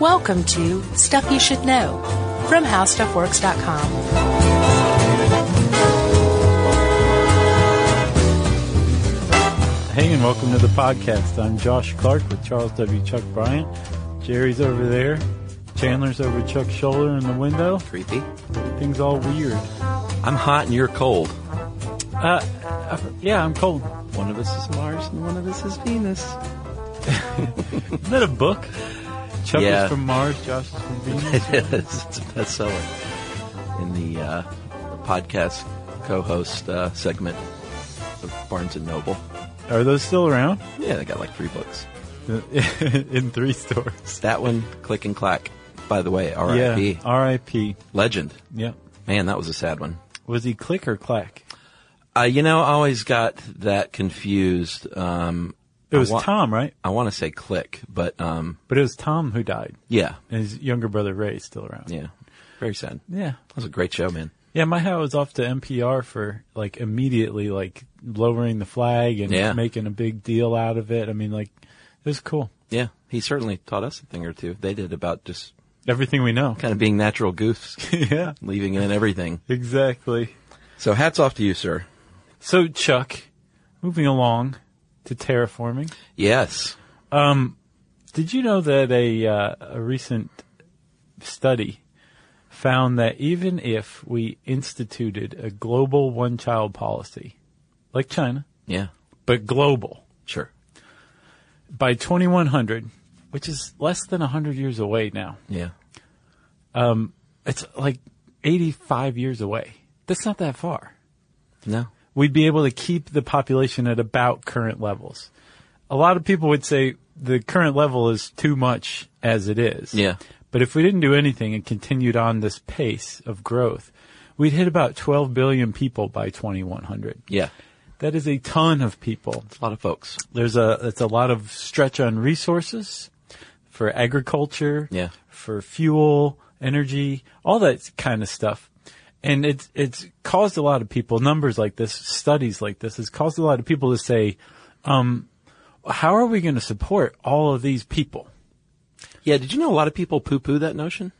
Welcome to Stuff You Should Know from HowStuffWorks.com. Hey, and welcome to the podcast. I'm Josh Clark with Charles W. Chuck Bryant. Jerry's over there. Chandler's over Chuck's shoulder in the window. Creepy. Everything's all weird. I'm hot and you're cold. Uh, uh, yeah, I'm cold. One of us is Mars and one of us is Venus. Isn't that a book? Chuck Yeah. is from Mars, Josh is from Venus. It is. It's a bestseller in the, uh, the podcast co-host uh, segment of Barnes and Noble. Are those still around? Yeah, they got like three books. in three stores. That one, Click and Clack. By the way, R.I.P. Yeah, R.I.P. Legend. Yeah. Man, that was a sad one. Was he click or clack? Uh, you know, I always got that confused. Um, It was wa- Tom, right? I want to say Click, but um, But it was Tom who died. yeah, And his younger brother Ray is still around. yeah, very sad. Yeah. That was a great show, man. Yeah, my hat was off to NPR for like immediately like lowering the flag and Yeah. making a big deal out of it. I mean, like it was cool. Yeah, he certainly taught us a thing or two. They did about just Everything we know. kind of being natural goofs, yeah, leaving in everything. exactly. So hats off to you, sir. So Chuck, moving along to terraforming. Yes. Did you know that a uh, a recent study found that even if we instituted a global one-child policy, like China, Yeah. but global, Sure. by 2100, which is less than 100 years away now, Yeah. it's like 85 years away. That's not that far. No. We'd be able to keep the population at about current levels. A lot of people would say the current level is too much as it is. Yeah. But if we didn't do anything and continued on this pace of growth, we'd hit about 12 billion people by 2100. Yeah. That is a ton of people. It's a lot of folks. There's a, it's a lot of stretch on resources for agriculture, Yeah. for fuel, energy, all that kind of stuff. And it's, it's caused a lot of people, numbers like this, studies like this, has caused a lot of people to say, um, how are we going to support all of these people? Yeah. Did you know a lot of people poo poo that notion?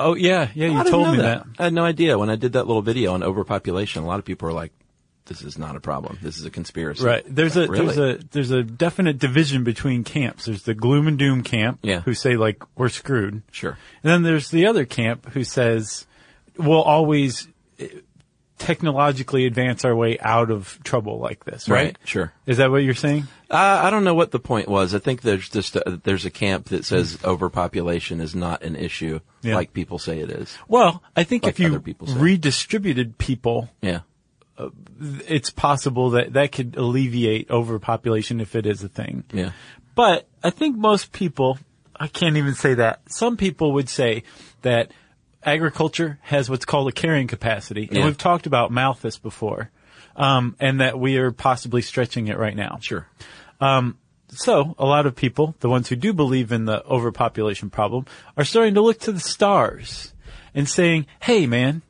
Oh yeah, yeah, you told me that. I had no idea. When I did that little video on overpopulation, a lot of people are like, this is not a problem. This is a conspiracy. Right. There's a Really? there's a there's a definite division between camps. There's the gloom and doom camp Yeah. who say like we're screwed. Sure. And then there's the other camp who says we'll always eh, technologically advance our way out of trouble like this, right? Sure. Is that what you're saying? Uh, I don't know what the point was. I think there's just a, there's a camp that says overpopulation is not an issue Yeah. like people say it is. Well, I think Like if you people redistributed people, Yeah. it's possible that that could alleviate overpopulation if it is a thing. Yeah. But I think most people, I can't even say that. Some people would say that agriculture has what's called a carrying capacity. And Yeah. we've talked about Malthus before. Um, and that we are possibly stretching it right now. Sure. So a lot of people, the ones who do believe in the overpopulation problem, are starting to look to the stars and saying, "Hey, man,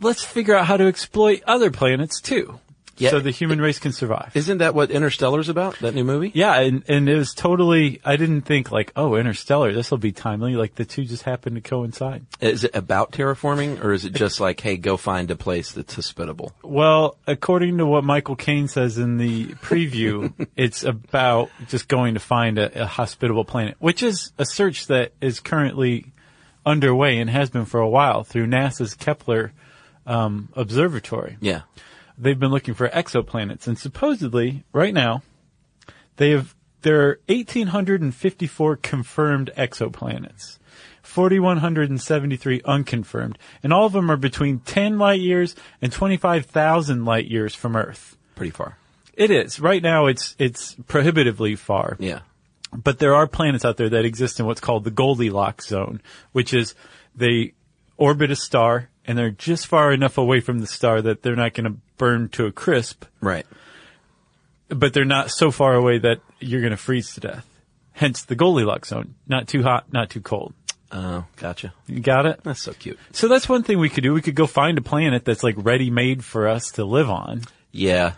let's figure out how to exploit other planets too, Yeah. so the human race can survive." Isn't that what Interstellar's about? That new movie? yeah, and and it was totally. I didn't think like, "Oh, Interstellar, this will be timely." Like the two just happened to coincide. Is it about terraforming or is it just like, hey, go find a place that's hospitable? Well, according to what Michael Caine says in the preview, it's about just going to find a, a hospitable planet, which is a search that is currently underway and has been for a while through NASA's Kepler um, observatory. Yeah. They've been looking for exoplanets, and supposedly, right now, they have there are 1,854 confirmed exoplanets. 4,173 unconfirmed, and all of them are between 10 light years and 25,000 light years from Earth. Pretty far. It is. Right now it's, it's prohibitively far. Yeah. But there are planets out there that exist in what's called the Goldilocks zone, which is they orbit a star and they're just far enough away from the star that they're not going to burn to a crisp, Right. but they're not so far away that you're going to freeze to death. Hence the Goldilocks zone. Not too hot, not too cold. Oh, gotcha. You got it? That's so cute. So that's one thing we could do. We could go find a planet that's like ready made for us to live on. Yeah.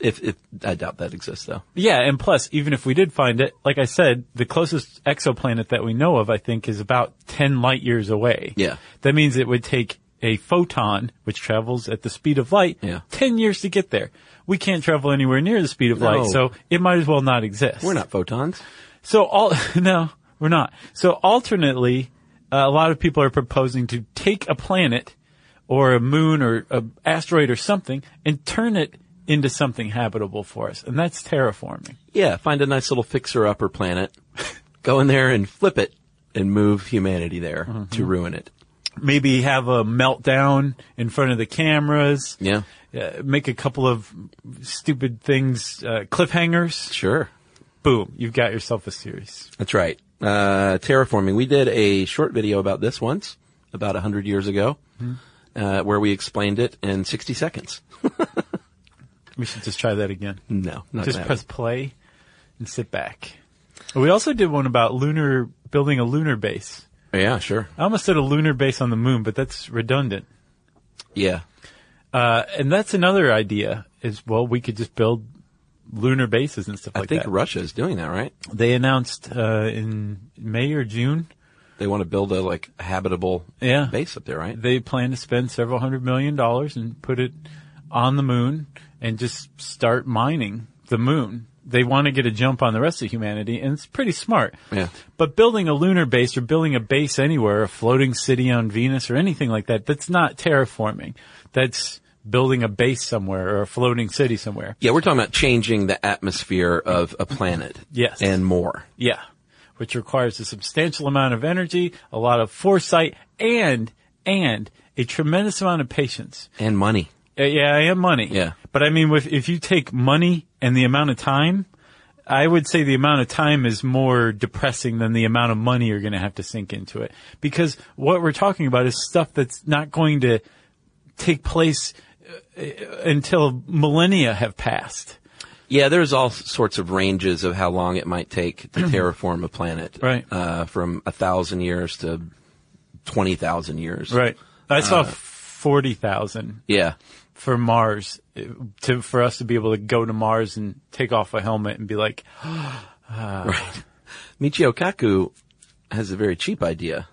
If, if I doubt that exists though. Yeah, and plus, even if we did find it, like I said, the closest exoplanet that we know of, I think, is about 10 light years away. Yeah. That means it would take a photon, which travels at the speed of light, Yeah. 10 years to get there. We can't travel anywhere near the speed of No. light, so it might as well not exist. We're not photons. So all, no, we're not. So alternately, uh, a lot of people are proposing to take a planet or a moon or an asteroid or something and turn it into something habitable for us. And that's terraforming. Yeah, find a nice little fixer-upper planet, go in there and flip it, and move humanity there Mm-hmm. to ruin it. Maybe have a meltdown in front of the cameras. Yeah, Uh, make a couple of stupid things, uh, cliffhangers. sure. Boom. You've got yourself a series. That's right. Uh, terraforming. We did a short video about this once, about a hundred years ago, uh, where we explained it in 60 seconds. We should just try that again. No, not Just press play and sit back. We also did one about lunar, building a lunar base. Yeah, sure. I almost said a lunar base on the moon, but that's redundant. Yeah. Uh, and that's another idea is, well, we could just build lunar bases and stuff I like that. I think. Russia is doing that, right? They announced, uh, in May or June, They want to build a like habitable Yeah. base up there, right? they plan to spend several hundred million dollars and put it on the moon and just start mining the moon. They want to get a jump on the rest of humanity, and it's pretty smart. Yeah. But building a lunar base or building a base anywhere, a floating city on Venus or anything like that, that's not terraforming. That's building a base somewhere or a floating city somewhere. Yeah, we're talking about changing the atmosphere of a planet. Yes. And more. Yeah. Which requires a substantial amount of energy, a lot of foresight, and, and a tremendous amount of patience. And money. Uh, yeah, I am money. Yeah. But I mean, with, if you take money and the amount of time, I would say the amount of time is more depressing than the amount of money you're going to have to sink into it. Because what we're talking about is stuff that's not going to take place uh, until millennia have passed. Yeah, there's all sorts of ranges of how long it might take to terraform a planet. Right. Uh, from a thousand years to 20,000 years. Right. I Uh, saw 40,000 Yeah. For Mars uh, to, for us to be able to go to Mars and take off a helmet and be like, Right. Michio Kaku has a very cheap idea.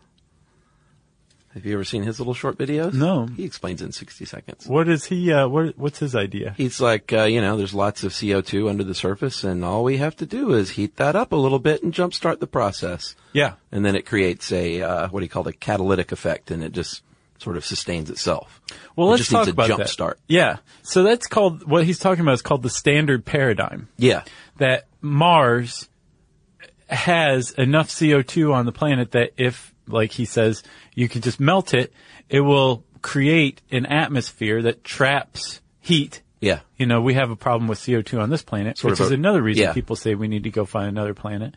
Have you ever seen his little short videos? No. He explains in 60 seconds. what is he, uh, what, what's his idea? He's like, uh, you know, there's lots of CO2 under the surface and all we have to do is heat that up a little bit and jumpstart the process. Yeah. And then it creates a, uh, what do you call it, a catalytic effect and it just sort of sustains itself. Well, It let's just talk needs a about jump that. start. Yeah. So that's called what he's talking about is called the standard paradigm. Yeah. That Mars has enough CO2 on the planet that if, like he says, you could just melt it, it will create an atmosphere that traps heat. Yeah. You know, we have a problem with CO2 on this planet, Sort which is a- another reason yeah. people say we need to go find another planet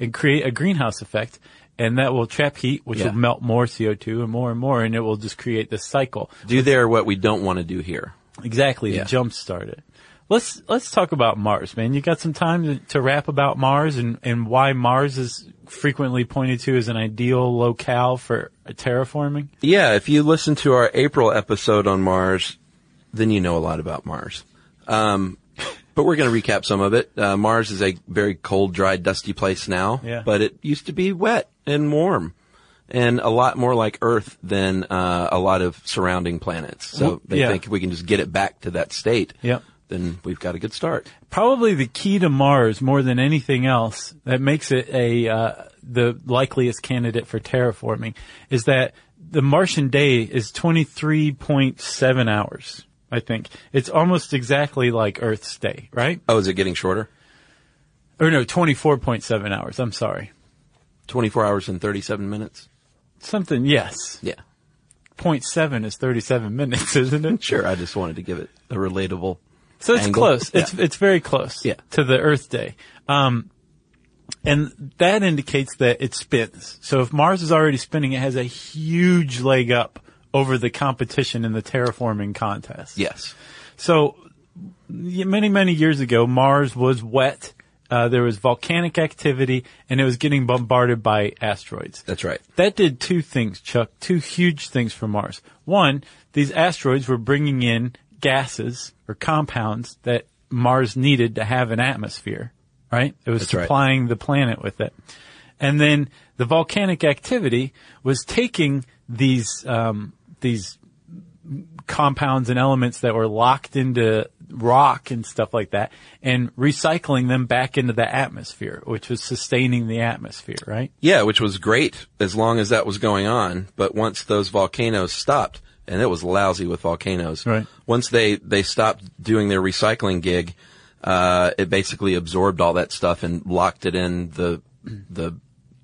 and create a greenhouse effect. And that will trap heat, which Yeah. will melt more CO2 and more and more, and it will just create this cycle. Do there what we don't want to do here. Exactly, Yeah. to jumpstart it. Let's let's talk about Mars, man. You got some time to, to rap about Mars and, and why Mars is frequently pointed to as an ideal locale for terraforming? Yeah, if you listen to our April episode on Mars, then you know a lot about Mars. Um, but we're going to recap some of it. Uh, Mars is a very cold, dry, dusty place now. Yeah. But it used to be wet and warm. And a lot more like Earth than uh, a lot of surrounding planets. So they yeah. think if we can just get it back to that state, Yep. then we've got a good start. Probably the key to Mars more than anything else that makes it a uh, the likeliest candidate for terraforming is that the Martian day is 23.7 hours. I think it's almost exactly like Earth's day, right? Oh, is it getting shorter? Or no, 24.7 hours. I'm sorry. 24 hours and 37 minutes? Something, yes. Yeah. 0.7 is 37 minutes, isn't it? Sure, I just wanted to give it a relatable. So it's Angle. close. It's, it's very close Yeah. to the Earth day. Um, and that indicates that it spins. So if Mars is already spinning, it has a huge leg up over the competition in the terraforming contest. Yes. So many, many years ago, Mars was wet. Uh, there was volcanic activity and it was getting bombarded by asteroids. That's right. That did two things, Chuck. Two huge things for Mars. One, these asteroids were bringing in gases or compounds that Mars needed to have an atmosphere, right? It was That's right. supplying the planet with it. And then the volcanic activity was taking these, um, these compounds and elements that were locked into rock and stuff like that and recycling them back into the atmosphere, which was sustaining the atmosphere, right? Yeah, which was great as long as that was going on. But once those volcanoes stopped, and it was lousy with volcanoes. Right. Once they, they stopped doing their recycling gig, uh, it basically absorbed all that stuff and locked it in the, the,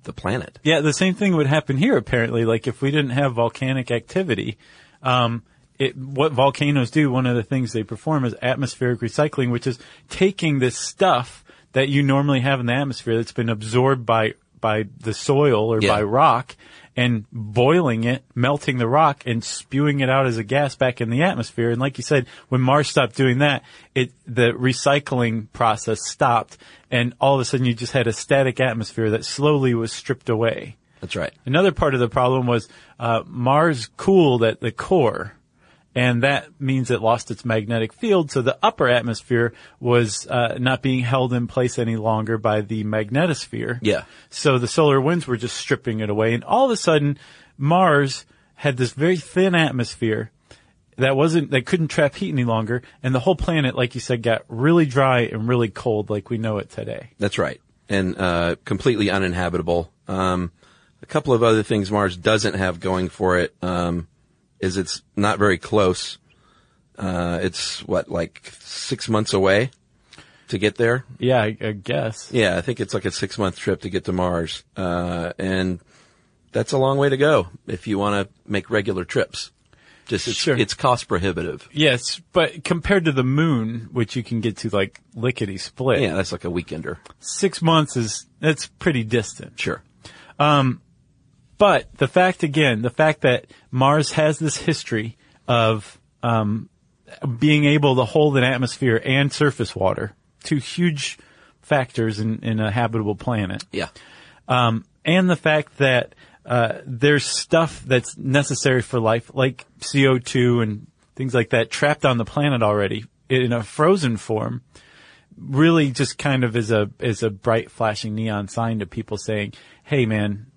the planet. Yeah, the same thing would happen here apparently. Like if we didn't have volcanic activity, um, it, what volcanoes do, one of the things they perform is atmospheric recycling, which is taking this stuff that you normally have in the atmosphere that's been absorbed by, by the soil or Yeah. by rock and boiling it, melting the rock and spewing it out as a gas back in the atmosphere. And like you said, when Mars stopped doing that, it, the recycling process stopped and all of a sudden you just had a static atmosphere that slowly was stripped away. That's right. Another part of the problem was uh, Mars cooled at the core, and that means it lost its magnetic field. So the upper atmosphere was uh, not being held in place any longer by the magnetosphere. Yeah. So the solar winds were just stripping it away, and all of a sudden, Mars had this very thin atmosphere that wasn't that couldn't trap heat any longer, and the whole planet, like you said, got really dry and really cold, like we know it today. That's right. And uh, completely uninhabitable. Um, a couple of other things Mars doesn't have going for it um, is it's not very close. Uh, it's what like six months away to get there. Yeah, I, I guess. Yeah, I think it's like a six month trip to get to Mars, uh, and that's a long way to go if you want to make regular trips. Just it's, Sure. it's cost prohibitive. Yes, but compared to the moon, which you can get to like lickety split, Yeah, that's like a weekender. six months is that's pretty distant. Sure. But the fact again, the fact that Mars has this history of um, being able to hold an atmosphere and surface water, two huge factors in, in a habitable planet, Yeah. um, and the fact that uh, there's stuff that's necessary for life, like CO2 and things like that, trapped on the planet already in a frozen form, really just kind of is a is a bright flashing neon sign to people saying, "Hey, man,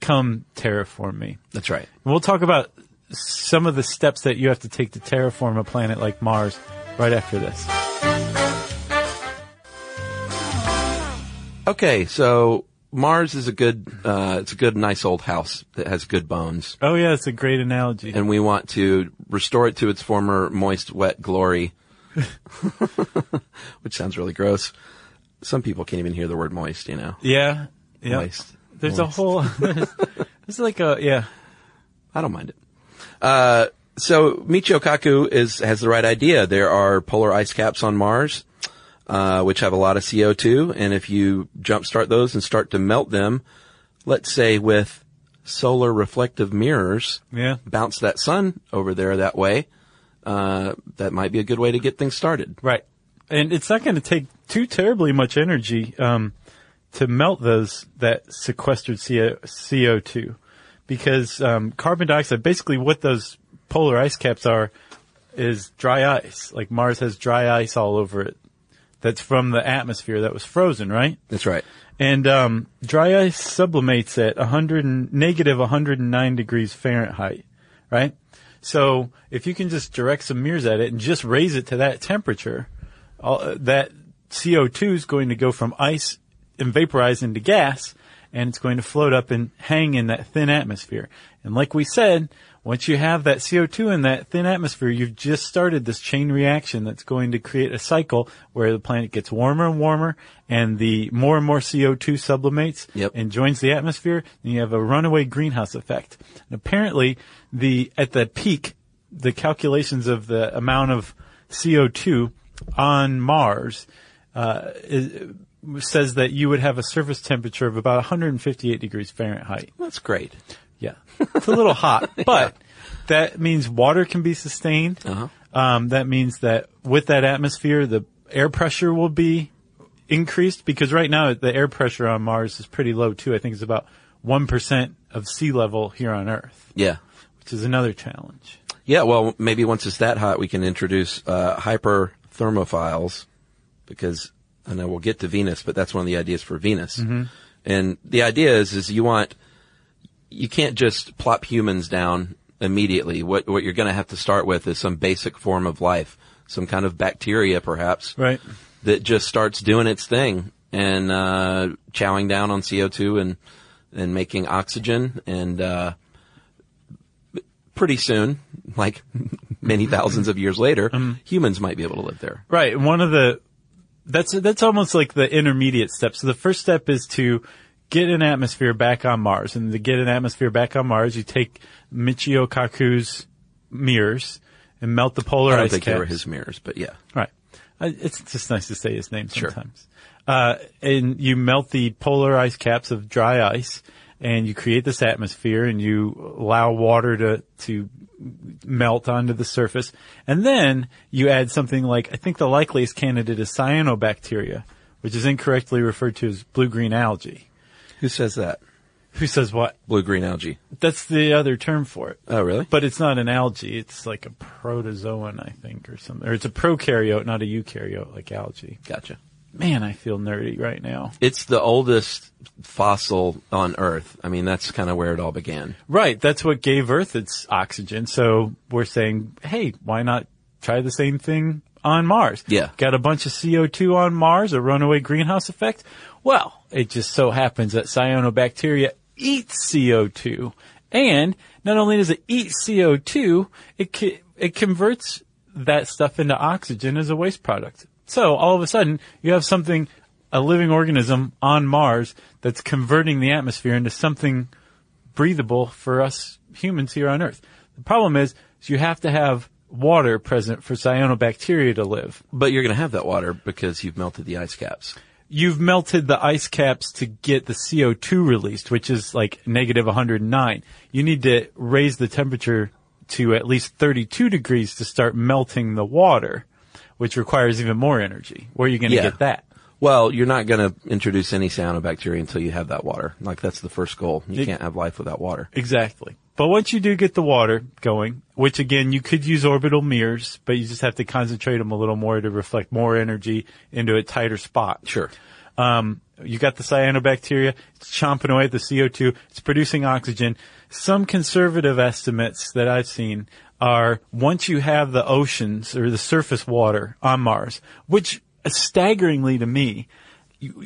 come terraform me." That's right. And we'll talk about some of the steps that you have to take to terraform a planet like Mars right after this. Okay, so Mars is a good, uh, it's a good, nice old house that has good bones, Oh yeah, it's a great analogy. and we want to restore it to its former moist, wet glory, which sounds really gross. Some people can't even hear the word moist, you know. yeah, yeah. Moist. There's a whole. There's like a yeah. I don't mind it. Uh, so Michio Kaku is has the right idea. There are polar ice caps on Mars, uh, which have a lot of CO2, and if you jumpstart those and start to melt them, let's say with solar reflective mirrors, Yeah. bounce that sun over there that way. Uh, that might be a good way to get things started. Right. And it's not going to take too terribly much energy um, to melt those that sequestered CO, CO2 because um, carbon dioxide, basically what those polar ice caps are is dry ice. Like Mars has dry ice all over it. That's from the atmosphere that was frozen, right? That's right. And um, dry ice sublimates at 100 negative 109 degrees Fahrenheit, right? So if you can just direct some mirrors at it and just raise it to that temperature, all, uh, that CO2 is going to go from ice and vaporize into gas, and it's going to float up and hang in that thin atmosphere. And like we said, once you have that CO2 in that thin atmosphere, you've just started this chain reaction that's going to create a cycle where the planet gets warmer and warmer and the more and more CO2 sublimates Yep. and joins the atmosphere, and you have a runaway greenhouse effect. And apparently the, at the peak, the calculations of the amount of CO2 on Mars, uh, is, says that you would have a surface temperature of about 158 degrees Fahrenheit. That's great. Yeah. It's a little hot, but that means water can be sustained. Uh-huh. Um, that means that with that atmosphere, the air pressure will be increased because right now the air pressure on Mars is pretty low too. I think it's about 1% of sea level here on Earth, Yeah. which is another challenge. Yeah, well, maybe once it's that hot, we can introduce uh, hyperthermophiles because I we'll get to Venus, but that's one of the ideas for Venus. And the idea is, is you want, you can't just plop humans down immediately. What, what you're going to have to start with is some basic form of life, some kind of bacteria perhaps Right. that just starts doing its thing and, uh, chowing down on CO2 and, and making oxygen and, uh, pretty soon, like many thousands of years later, humans might be able to live there. Right. One of the that's that's almost like the intermediate step. So the first step is to get an atmosphere back on Mars, and to get an atmosphere back on Mars, you take Michio Kaku's mirrors and melt the polar I don't ice think they were caps. his mirrors, but yeah. Right. It's just nice to say his name Sure. sometimes. Uh, and you melt the polar ice caps of dry ice and you create this atmosphere and you allow water to, to melt onto the surface. And then you add something like, I think the likeliest candidate is cyanobacteria, which is incorrectly referred to as blue-green algae. Who says that? Who says what? Blue green algae. That's the other term for it. Oh, really? But it's not an algae. It's like a protozoan, I think, or something. Or it's a prokaryote, not a eukaryote like algae. Gotcha. Man, I feel nerdy right now. It's the oldest fossil on Earth. I mean, that's kind of where it all began. Right. That's what gave Earth its oxygen. So we're saying, hey, why not try the same thing on Mars? Yeah. Got a bunch of CO2 on Mars, a runaway greenhouse effect? Well, it just so happens that cyanobacteria eat CO2. And not only does it eat CO2, it, co- it converts that stuff into oxygen as a waste product. So all of a sudden, you have something, a living organism on Mars that's converting the atmosphere into something breathable for us humans here on Earth. The problem is, is you have to have water present for cyanobacteria to live. But you're going to have that water because you've melted the ice caps. You've melted the ice caps to get the CO2 released, which is like negative 109. You need to raise the temperature to at least 32 degrees to start melting the water, which requires even more energy. Where are you going to Yeah. get that? Well, you're not going to introduce any cyanobacteria until you have that water. Like that's the first goal. You It- can't have life without water. Exactly. But once you do get the water going, which again, you could use orbital mirrors, but you just have to concentrate them a little more to reflect more energy into a tighter spot. Sure. Um, you got the cyanobacteria, it's chomping away at the CO2, it's producing oxygen. Some conservative estimates that I've seen are once you have the oceans or the surface water on Mars, which staggeringly to me,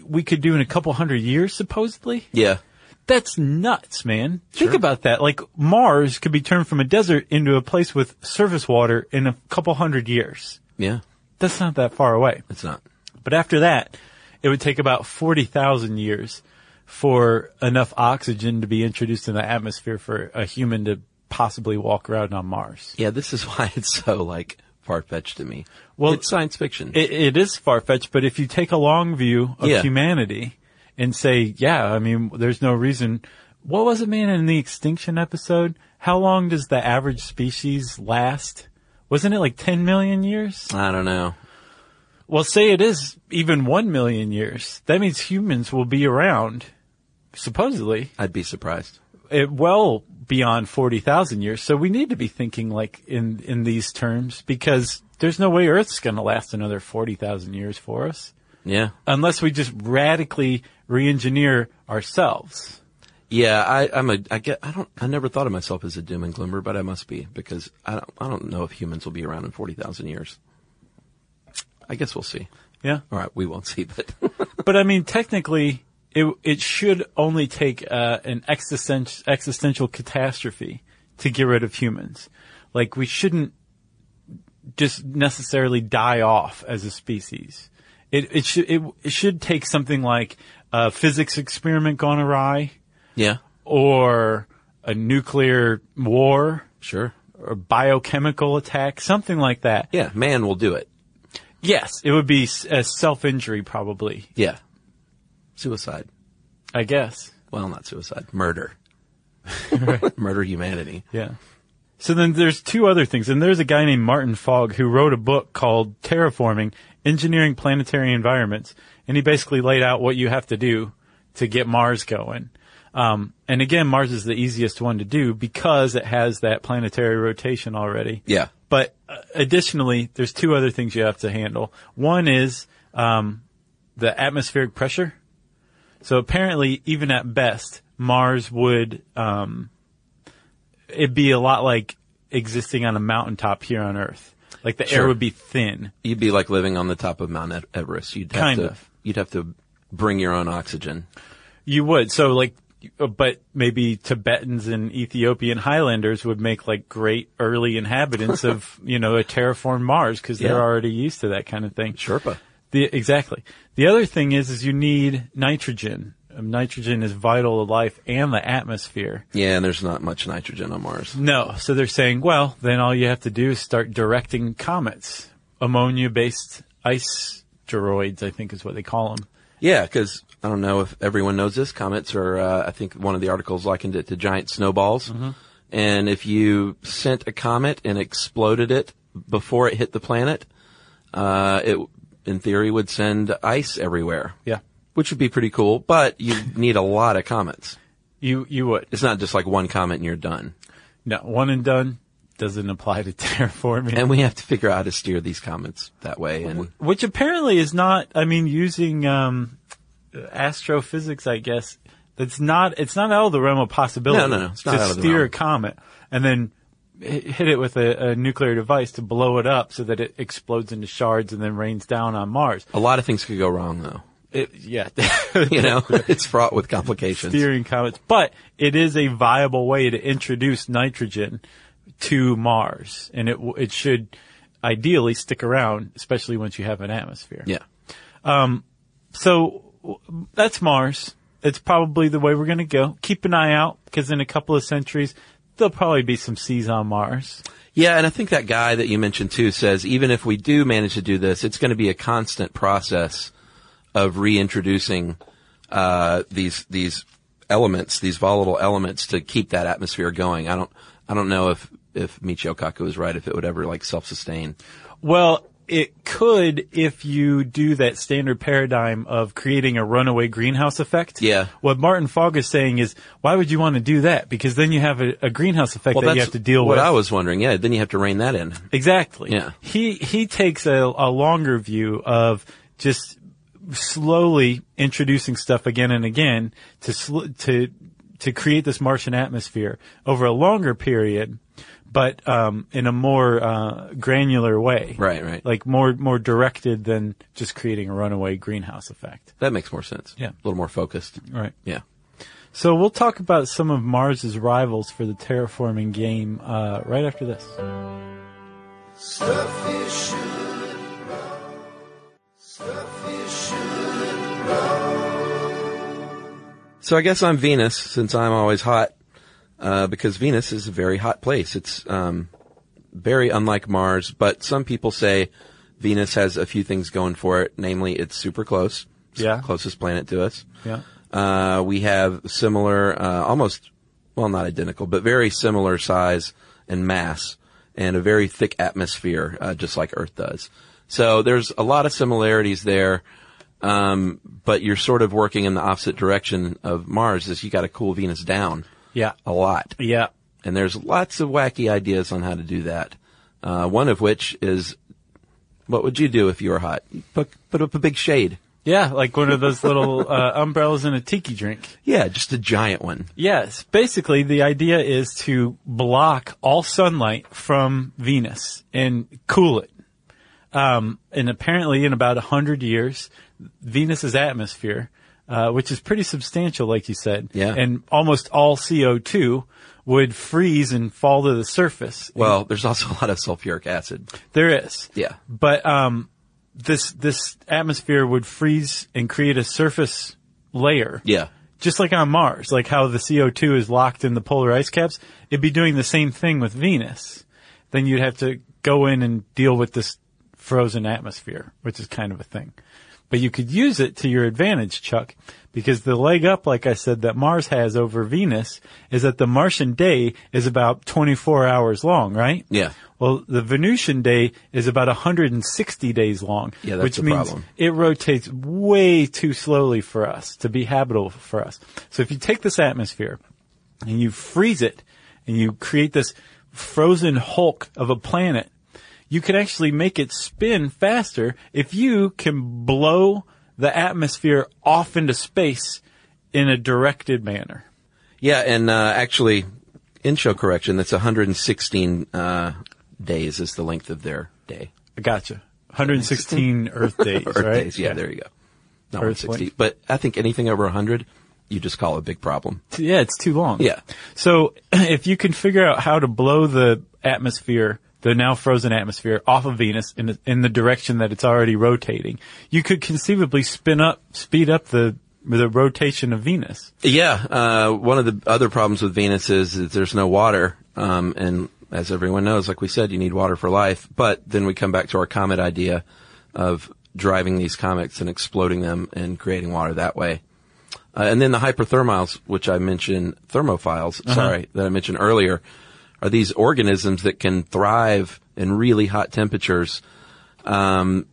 we could do in a couple hundred years supposedly. Yeah. That's nuts, man. Think about that. Like Mars could be turned from a desert into a place with surface water in a couple hundred years. Yeah. That's not that far away. It's not. But after that, it would take about 40,000 years for enough oxygen to be introduced in the atmosphere for a human to possibly walk around on Mars. Yeah. This is why it's so like far fetched to me. Well, it's science fiction. It, it is far-fetched, but if you take a long view of Yeah. humanity and say, yeah, I mean, there's no reason. What was it, man, in the extinction episode? How long does the average species last? Wasn't it like 10 million years? I don't know. Well, say it is even 1 million years. That means humans will be around, supposedly, I'd be surprised. It well beyond 40,000 years. So we need to be thinking like in, in these terms because there's no way Earth's going to last another 40,000 years for us Yeah. unless we just radically re-engineer ourselves. Yeah, I, I'm a, I get, I don't, I never thought of myself as a doom and gloomer, but I must be because I don't, I don't know if humans will be around in 40,000 years. I guess we'll see. Yeah. All right, we won't see, but But I mean, technically, it, it should only take uh, an existential, existential catastrophe to get rid of humans. Like we shouldn't just necessarily die off as a species. It, it should, it, it should take something like a physics experiment gone awry yeah, or a nuclear war sure. or biochemical attack, something like that. Yeah, man will do it. Yes, it would be a self-injury probably, Yeah. Suicide. I guess. Well, not suicide. Murder. Murder humanity. Yeah. So then there's two other things, and there's a guy named Martin Fogg who wrote a book called Terraforming, Engineering Planetary Environments, and he basically laid out what you have to do to get Mars going. Um, and again, Mars is the easiest one to do because it has that planetary rotation already. Yeah. But uh, additionally, there's two other things you have to handle. One is um, the atmospheric pressure. So apparently, even at best, Mars would um, it'd be a lot like existing on a mountaintop here on Earth. Like the air would be thin. You'd be like living on the top of Mount Everest. You'd have Kind to, of. You'd have to bring your own oxygen. You would. So like, uh, but maybe Tibetans and Ethiopian Highlanders would make like great early inhabitants of, you know, a terraformed Mars because they're already used to that kind of thing. Sherpa. The, exactly. The other thing is, is you need nitrogen. Um, nitrogen is vital to life and the atmosphere. Yeah, and there's not much nitrogen on Mars. No. So they're saying, well, then all you have to do is start directing comets. Ammonia-based ice asteroids, I think is what they call them. Yeah, because I don't know if everyone knows this. Comets are, uh, I think one of the articles likened it to giant snowballs. And if you sent a comet and exploded it before it hit the planet, uh, it, in theory, would send ice everywhere, Yeah. which would be pretty cool. But you need a lot of comets. You, you would. It's not just like one comet and you're done. No, one and done doesn't apply to terraforming. And we have to figure out how to steer these comets that way. And which apparently is not, I mean, using, um, astrophysics, I guess, that's not, it's not out of the realm of possibility. No, no, no, it's not to out of the steer a comet and then hit it with a, a nuclear device to blow it up so that it explodes into shards and then rains down on Mars. a lot of things could go wrong, though. It, yeah. You know, it's fraught with complications. steering comets, but it is a viable way to introduce nitrogen to Mars, and it it should ideally stick around, especially once you have an atmosphere. Yeah. Um, so that's Mars. It's probably the way we're going to go. Keep an eye out because in a couple of centuries there'll probably be some seas on Mars. Yeah, and I think that guy that you mentioned too says even if we do manage to do this, it's going to be a constant process of reintroducing uh, these these elements, these volatile elements, to keep that atmosphere going. I don't I don't know if if Michio Kaku is right if it would ever like self sustain. Well, it could if you do that standard paradigm of creating a runaway greenhouse effect. Yeah. What Martin Fogg is saying is, why would you want to do that? Because then you have a, a greenhouse effect that you have to deal what with. I was wondering. Yeah, then you have to rein that in. Exactly. Yeah. He he takes a, a longer view of just slowly introducing stuff again and again to sl- to to create this Martian atmosphere over a longer period, but um, in a more uh, granular way. Right, right. Like more more directed than just creating a runaway greenhouse effect. That makes more sense. Yeah. a little more focused. Right. Yeah. So we'll talk about some of Mars's rivals for the terraforming game uh, right after this. Stuff you should know. Stuff you should know. So I guess I'm Venus since I'm always hot, uh, because Venus is a very hot place. It's um, very unlike Mars, but some people say Venus has a few things going for it. Namely, it's super close. It's yeah. Closest planet to us. Yeah. Uh, we have similar, uh, almost, well, not identical, but very similar size and mass, and a very thick atmosphere, uh, just like Earth does. So there's a lot of similarities there. Um, but you're sort of working in the opposite direction of Mars. Is you got to cool Venus down Yeah. a lot, Yeah. and there's lots of wacky ideas on how to do that. Uh, one of which is, what would you do if you were hot? Put put up a big shade. Yeah, like one of those little uh, umbrellas in a tiki drink. Yeah, just a giant one. Yes, basically the idea is to block all sunlight from Venus and cool it. Um, and apparently in about a hundred years, Venus's atmosphere, uh, which is pretty substantial, like you said, Yeah. and almost all CO2 would freeze and fall to the surface. Well, there's also a lot of sulfuric acid. There is. Yeah. But um, this this atmosphere would freeze and create a surface layer. Yeah. Just like on Mars, like how the CO2 is locked in the polar ice caps, it'd be doing the same thing with Venus. Then you'd have to go in and deal with this frozen atmosphere, which is kind of a thing. But you could use it to your advantage, Chuck, because the leg up, like I said, that Mars has over Venus is that the Martian day is about 24 hours long, right? Yeah. Well, the Venusian day is about 160 days long, Yeah, that's which means problem. it rotates way too slowly for us to be habitable for us. So if you take this atmosphere and you freeze it and you create this frozen hulk of a planet, you can actually make it spin faster if you can blow the atmosphere off into space in a directed manner. Yeah, and uh, actually, in show correction, that's 116 uh, days is the length of their day. Gotcha. 116 Earth days, Earth right? days, yeah, there you go. Not Earth 160, length. but I think anything over 100, you just call it a big problem. Yeah, it's too long. Yeah. So if you can figure out how to blow the atmosphere, the now frozen atmosphere off of Venus in the, in the direction that it's already rotating, you could conceivably spin up, speed up the the rotation of Venus. Yeah, uh, one of the other problems with Venus is that there's no water, um, and as everyone knows, like we said, you need water for life. But then we come back to our comet idea of driving these comets and exploding them and creating water that way. Uh, and then the hyperthermials, which I mentioned, thermophiles, sorry, that I mentioned earlier, are these organisms that can thrive in really hot temperatures. Um,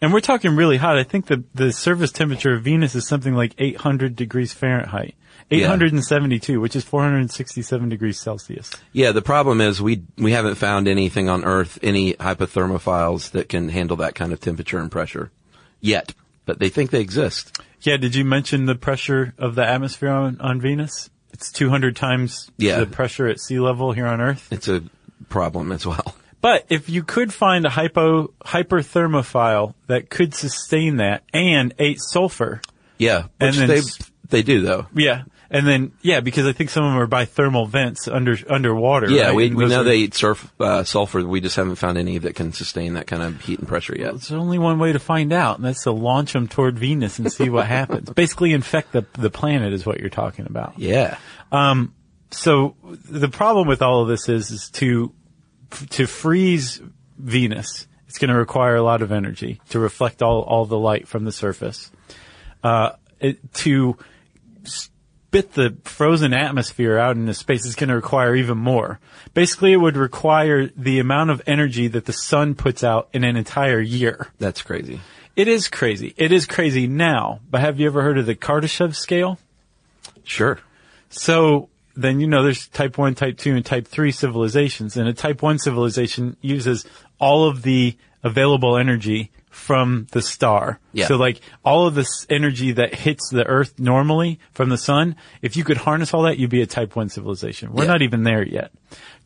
and we're talking really hot. I think the the surface temperature of Venus is something like 800 degrees Fahrenheit. 872, which is 467 degrees Celsius. Yeah, the problem is we we haven't found anything on Earth, any hypothermophiles that can handle that kind of temperature and pressure yet. But they think they exist. Yeah, did you mention the pressure of the atmosphere on, on Venus? It's 200 times Yeah. the pressure at sea level here on Earth. It's a problem as well. But if you could find a hypo, hyperthermophile that could sustain that and ate sulfur, Yeah, And which then they they do though. yeah, and then, yeah, because I think some of them are by thermal vents under, underwater. Yeah, right? we we know are- they eat surf, uh, sulfur. We just haven't found any that can sustain that kind of heat and pressure yet. There's only one way to find out, and that's to launch them toward Venus and see what happens. Basically infect the, the planet is what you're talking about. Yeah, Um. so the problem with all of this is, is to to freeze Venus. It's going to require a lot of energy to reflect all all the light from the surface. Uh, it, to spit the frozen atmosphere out into space is going to require even more. Basically, it would require the amount of energy that the sun puts out in an entire year. that's crazy. It is crazy. It is crazy now. But have you ever heard of the Kardashev scale? Sure. So then you know there's type 1, type 2, and type 3 civilizations. And a type 1 civilization uses all of the available energy from the star. Yeah. So like all of this energy that hits the earth normally from the sun, if you could harness all that, you'd be a type 1 civilization. We're Yeah. not even there yet.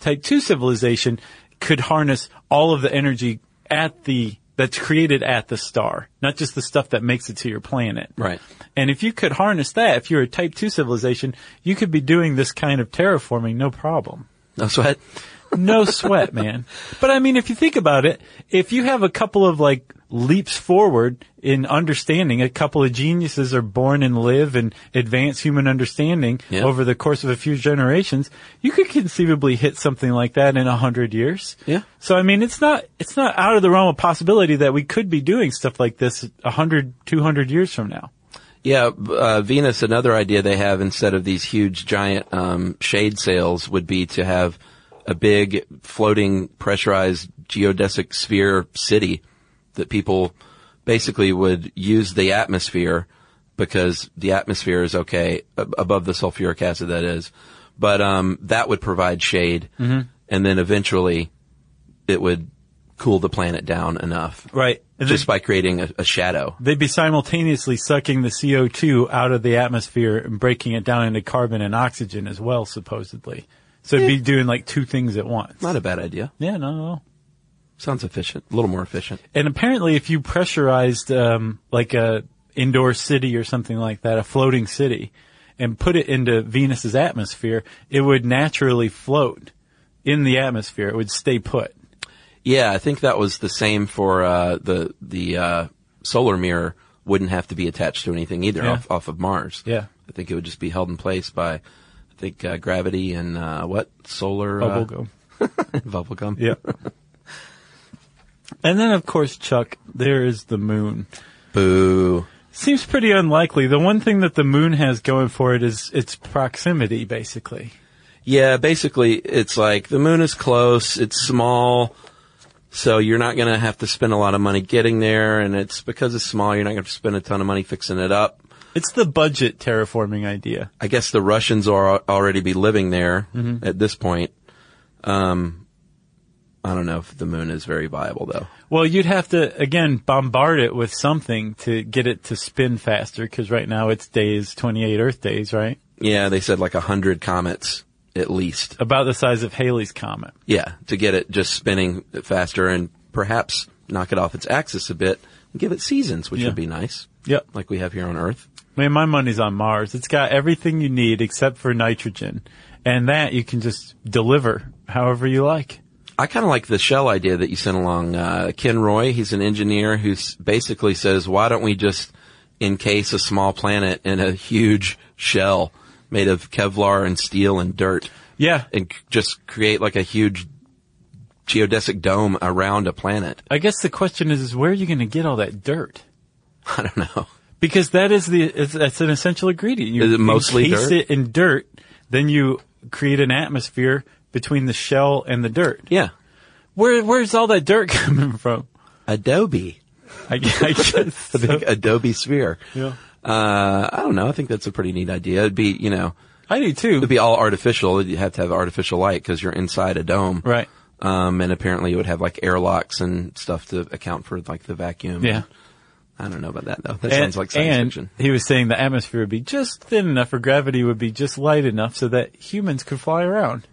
Type 2 civilization could harness all of the energy at the that's created at the star, not just the stuff that makes it to your planet. Right. And if you could harness that, if you're a type 2 civilization, you could be doing this kind of terraforming no problem. No sweat. No sweat, man. But I mean, if you think about it, if you have a couple of like leaps forward in understanding, a couple of geniuses are born and live and advance human understanding Yeah. over the course of a few generations, you could conceivably hit something like that in a hundred years. Yeah. So I mean, it's not, it's not out of the realm of possibility that we could be doing stuff like this a hundred, two hundred years from now. Yeah, uh, Venus. Another idea they have instead of these huge giant um, shade sails would be to have a big floating pressurized geodesic sphere city that people basically would use the atmosphere because the atmosphere is okay above the sulfuric acid that is, but um, that would provide shade, and then eventually it would cool the planet down enough Right. And just by creating a, a shadow. they'd be simultaneously sucking the CO2 out of the atmosphere and breaking it down into carbon and oxygen as well, supposedly. So it'd be doing like two things at once. Not a bad idea. yeah, no, no. Sounds efficient. A little more efficient. And apparently if you pressurized, um, like a indoor city or something like that, a floating city, and put it into Venus's atmosphere, it would naturally float in the atmosphere. It would stay put. Yeah, I think that was the same for uh, the the uh, solar mirror. Wouldn't have to be attached to anything either Yeah. off, off of Mars. Yeah. I think it would just be held in place by, I think, uh, gravity and uh, what solar Bubble uh, gum. bubble gum. Yeah. and then of course, Chuck, there is the moon. Boo. Seems pretty unlikely. The one thing that the moon has going for it is its proximity, basically. Yeah, basically, it's like the moon is close. It's small. So you're not going to have to spend a lot of money getting there, and it's because it's small. You're not going to spend a ton of money fixing it up. It's the budget terraforming idea. I guess the Russians are already be living there Mm-hmm. at this point. Um, I don't know if the moon is very viable though. Well, you'd have to again bombard it with something to get it to spin faster because right now it's days, 28 Earth days, right? Yeah, they said like a hundred comets at least. About the size of Halley's comet. Yeah, to get it just spinning faster and perhaps knock it off its axis a bit and give it seasons, which Yeah. would be nice, Yep. like we have here on Earth. Man, my money's on Mars. It's got everything you need except for nitrogen. And that you can just deliver however you like. I kind of like the shell idea that you sent along. Uh, Ken Roy, he's an engineer who basically says, why don't we just encase a small planet in a huge shell made of Kevlar and steel and dirt Yeah. and just create like a huge geodesic dome around a planet? I guess the question is, is where are you going to get all that dirt? I don't know. Because that is the, it's, that's an essential ingredient. You Is it mostly encase dirt? it in dirt, then you create an atmosphere between the shell and the dirt. Yeah. Where, where's all that dirt coming from? Adobe. I, I guess. The big Adobe sphere. yeah. Uh, I don't know. I think that's a pretty neat idea. It'd be, you know, I do too. it'd be all artificial. You'd have to have artificial light because you're inside a dome. right. Um, and apparently it would have like airlocks and stuff to account for like the vacuum. Yeah. I don't know about that though. That sounds like science and fiction. he was saying the atmosphere would be just thin enough or gravity would be just light enough so that humans could fly around.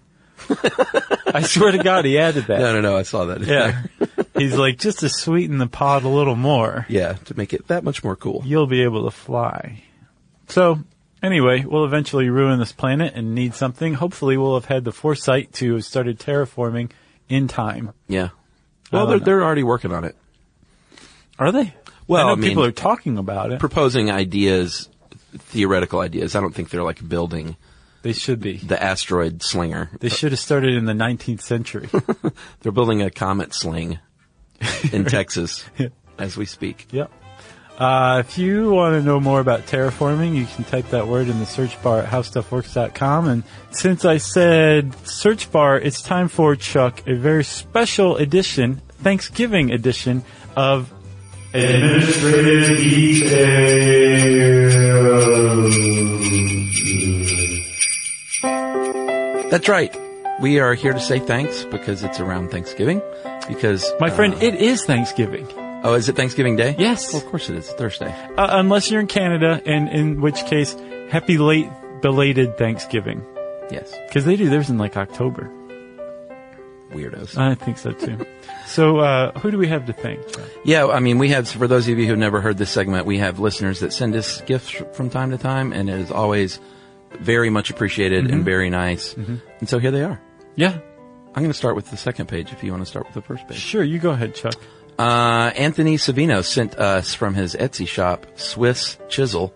I swear to God, he added that. No, no, no. I saw that. Yeah. He's like, just to sweeten the pot a little more, Yeah. To make it that much more cool. you'll be able to fly. So, anyway, we'll eventually ruin this planet and need something. Hopefully we'll have had the foresight to have started terraforming in time. Yeah. Well, don't they're, know. they're already working on it. Are they? Well, I know I mean- people are talking about it. Proposing ideas, theoretical ideas. I don't think they're like building They should be. the asteroid slinger. They should have started in the 19th century. They're building a comet sling in Texas as we speak. Yep. Uh, if you want to know more about terraforming, you can type that word in the search bar at howstuffworks.com. And since I said search bar, it's time for Chuck, a very special edition, Thanksgiving edition of Administrative That's right. We are here to say thanks because it's around Thanksgiving. Because My friend, uh, it is Thanksgiving. oh, is it Thanksgiving Day? Yes. Well, of course it is. Thursday. Uh, unless you're in Canada, and in which case, happy late belated Thanksgiving. Yes. Because they do theirs in like October. Weirdos. I think so too. so, uh, who do we have to thank? Yeah, I mean, we have, for those of you who've never heard this segment, we have listeners that send us gifts from time to time, and it is always very much appreciated Mm-hmm. and very nice. And so here they are. Yeah, I'm going to start with the second page if you want to start with the first page. sure. You go ahead, Chuck. Uh, Anthony Savino sent us from his Etsy shop, Swiss Chisel,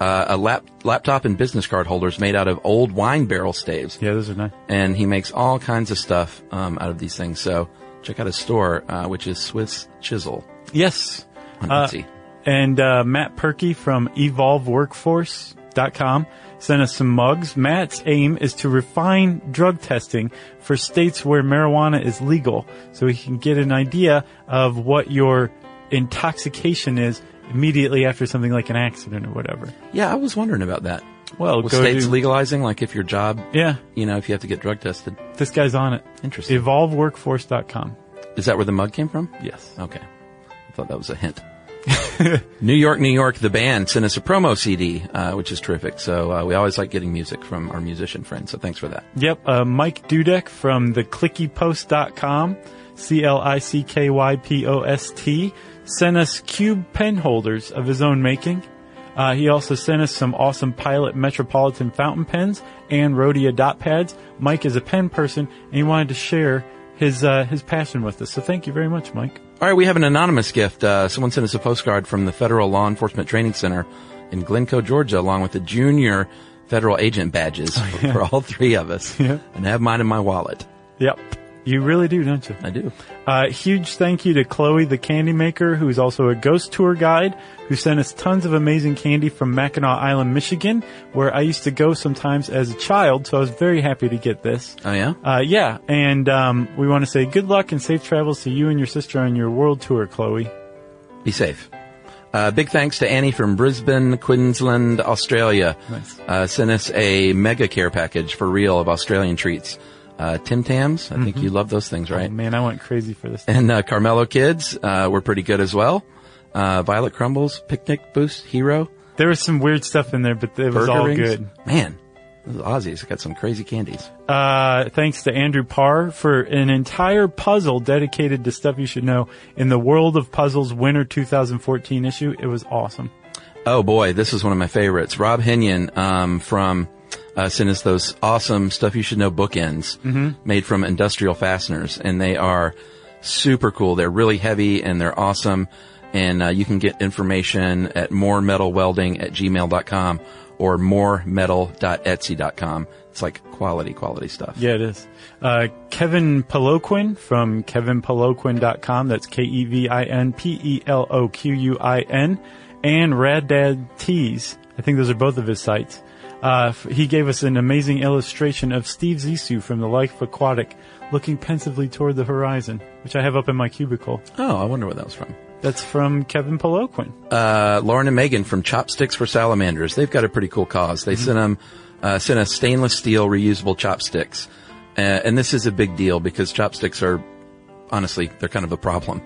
uh, a lap, laptop and business card holders made out of old wine barrel staves. Yeah, those are nice. And he makes all kinds of stuff um, out of these things. So check out his store, uh, which is Swiss Chisel Yes. on Uh, Etsy. And uh, Matt Perky from evolveworkforce.com sent us some mugs. Matt's aim is to refine drug testing for states where marijuana is legal so he can get an idea of what your intoxication is immediately after something like an accident or whatever. Yeah, I was wondering about that. Well, With states legalizing, like if your job, Yeah, you know, if you have to get drug tested. this guy's on it. Interesting. Evolveworkforce.com. Is that where the mug came from? Yes. Okay. I thought that was a hint. New York, New York, the band sent us a promo CD, uh, which is terrific. So uh, we always like getting music from our musician friends. So thanks for that. Yep, uh, Mike Dudek from theclickypost.com, C-L-I-C-K-Y-P-O-S-T, sent us cube pen holders of his own making. Uh, he also sent us some awesome Pilot Metropolitan fountain pens and Rhodia dot pads. Mike is a pen person, and he wanted to share his uh, his passion with us. So thank you very much, Mike. All right, we have an anonymous gift. Uh, someone sent us a postcard from the Federal Law Enforcement Training Center in Glynco, Georgia, along with the junior federal agent badges for, for all three of us. Yeah. And I have mine in my wallet. Yep, you really do, don't you? I do. Uh, huge thank you to Chloe, the candy maker, who's also a ghost tour guide, who sent us tons of amazing candy from Mackinac Island, Michigan, where I used to go sometimes as a child. So I was very happy to get this. Oh yeah. Uh, yeah, and um, we want to say good luck and safe travels to you and your sister on your world tour, Chloe. Be safe. Uh, big thanks to Annie from Brisbane, Queensland, Australia. Nice. Uh, sent us a mega care package for real of Australian treats. Uh, Tim Tams. I think you love those things, right? Man, I went crazy for this. And uh, Carmelo Kids uh, were pretty good as well. Uh, Violet Crumbles, Picnic Boost, Hero, There was some weird stuff in there, but it was Burger all Rings. good. Man, Aussies got some crazy candies. Uh, thanks to Andrew Parr for an entire puzzle dedicated to stuff you should know in the World of Puzzles Winter 2014 issue. It was awesome. Oh boy, this is one of my favorites. Rob Henyon um, from uh, sent us those awesome stuff you should know bookends made from industrial fasteners, and they are super cool. They're really heavy and they're awesome. And uh, you can get information at moremetalwelding at gmail.com or moremetal.etsy.com. It's like quality, quality stuff. Yeah, it is. Uh, Kevin Peloquin from kevinpeloquin.com. That's K-E-V-I-N-P-E-L-O-Q-U-I-N. And Rad Dad Tees. I think those are both of his sites. Uh, he gave us an amazing illustration of Steve Zissou from The Life Aquatic looking pensively toward the horizon, which I have up in my cubicle. Oh, I wonder where that was from. That's from Kevin Peloquin. uh, Lauren and Megan from Chopsticks for Salamanders. They've got a pretty cool cause. They sent them, uh, sent us stainless steel reusable chopsticks. Uh, and this is a big deal because chopsticks are, honestly, they're kind of a problem.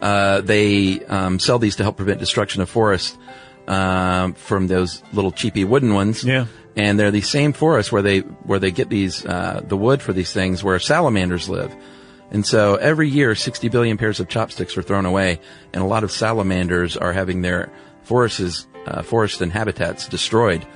Uh, they, um, sell these to help prevent destruction of forests, um, from those little cheapy wooden ones. Yeah. And they're the same forests where they, where they get these, uh, the wood for these things where salamanders live. And so every year, 60 billion pairs of chopsticks are thrown away, and a lot of salamanders are having their forests, uh, forests and habitats destroyed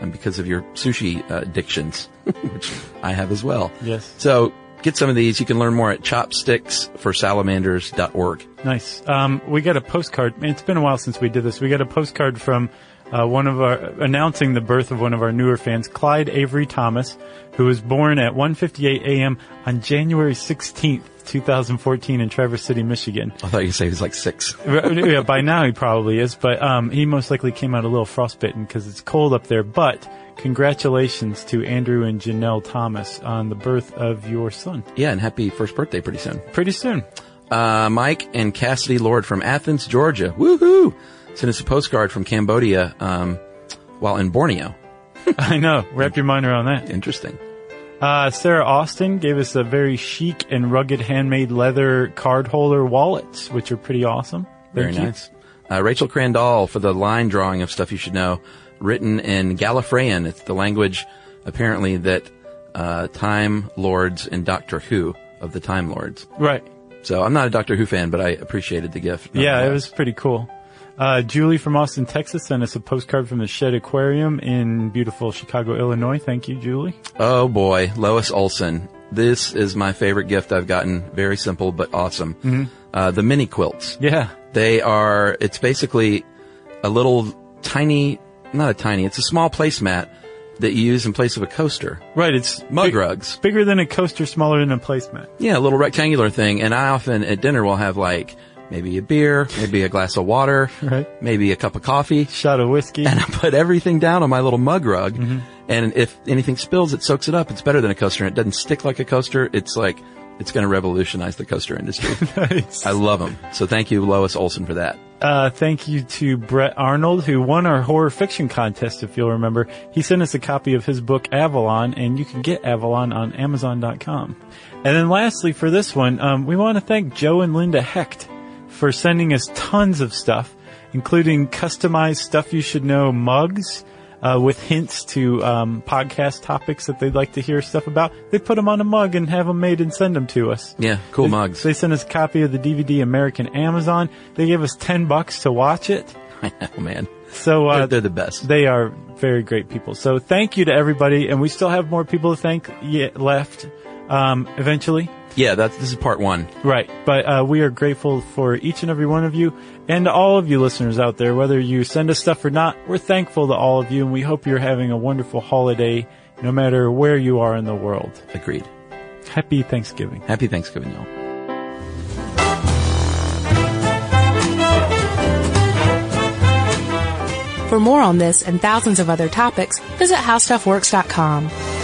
um, because of your sushi uh, addictions, which I have as well. Yes. So get some of these. You can learn more at chopsticksforsalamanders.org. Nice. Um, we got a postcard. It's been a while since we did this. We got a postcard from uh, one of our announcing the birth of one of our newer fans, Clyde Avery Thomas, who was born at 1:58 a.m. on January 16th, 2014, in Traverse City, Michigan. I thought you say he was like six. yeah, by now he probably is, but um, he most likely came out a little frostbitten because it's cold up there. But congratulations to Andrew and Janelle Thomas on the birth of your son. Yeah, and happy first birthday pretty soon. Pretty soon. Uh, Mike and Cassidy Lord from Athens, Georgia. Woohoo! Sent us a postcard from Cambodia, um, while in Borneo. I know. Wrap your mind around that. Interesting. Uh, Sarah Austin gave us a very chic and rugged handmade leather card holder wallets, which are pretty awesome. Thank Very you. nice. Uh, Rachel Crandall for the line drawing of stuff you should know, written in Gallifreyan. It's the language apparently that uh, Time Lords and Doctor Who of the Time Lords. Right. So I'm not a Doctor Who fan, but I appreciated the gift. Yeah, it was pretty cool. Uh, Julie from Austin, Texas sent us a postcard from the Shedd Aquarium in beautiful Chicago, Illinois. Thank you, Julie. Oh boy, Lois Olson. This is my favorite gift I've gotten. Very simple but awesome. Mm-hmm. Uh, the mini quilts. Yeah. They are, it's basically a little tiny, not a tiny, it's a small placemat that you use in place of a coaster. Right. It's Mug big- rugs. Bigger than a coaster, smaller than a placemat. Yeah, a little rectangular thing. And I often at dinner will have like maybe a beer, maybe a glass of water, Right. maybe a cup of coffee. Shot of whiskey. And I put everything down on my little mug rug. Mm-hmm. And if anything spills, it soaks it up. It's better than a coaster. And it doesn't stick like a coaster. It's like, it's going to revolutionize the coaster industry. Nice. I love them. So thank you, Lois Olson, for that. Uh, thank you to Brett Arnold, who won our horror fiction contest, if you'll remember. He sent us a copy of his book, Avalon, and you can get Avalon on Amazon.com. And then lastly, for this one, um, we want to thank Joe and Linda Hecht for sending us tons of stuff, including customized stuff you should know mugs, uh, with hints to um, podcast topics that they'd like to hear stuff about. They put them on a mug and have them made and send them to us. Yeah, cool They- mugs. They sent us a copy of the DVD American Amazon. They gave us 10 bucks to watch it. I know, man. So, They're, uh, they're the best. they are very great people. So thank you to everybody. And we still have more people to thank yet left, um, eventually. Yeah, that's, this is part one. Right. But, uh, we are grateful for each and every one of you and all of you listeners out there, whether you send us stuff or not. We're thankful to all of you and we hope you're having a wonderful holiday no matter where you are in the world. Agreed. Happy Thanksgiving. Happy Thanksgiving, y'all. For more on this and thousands of other topics, visit howstuffworks.com.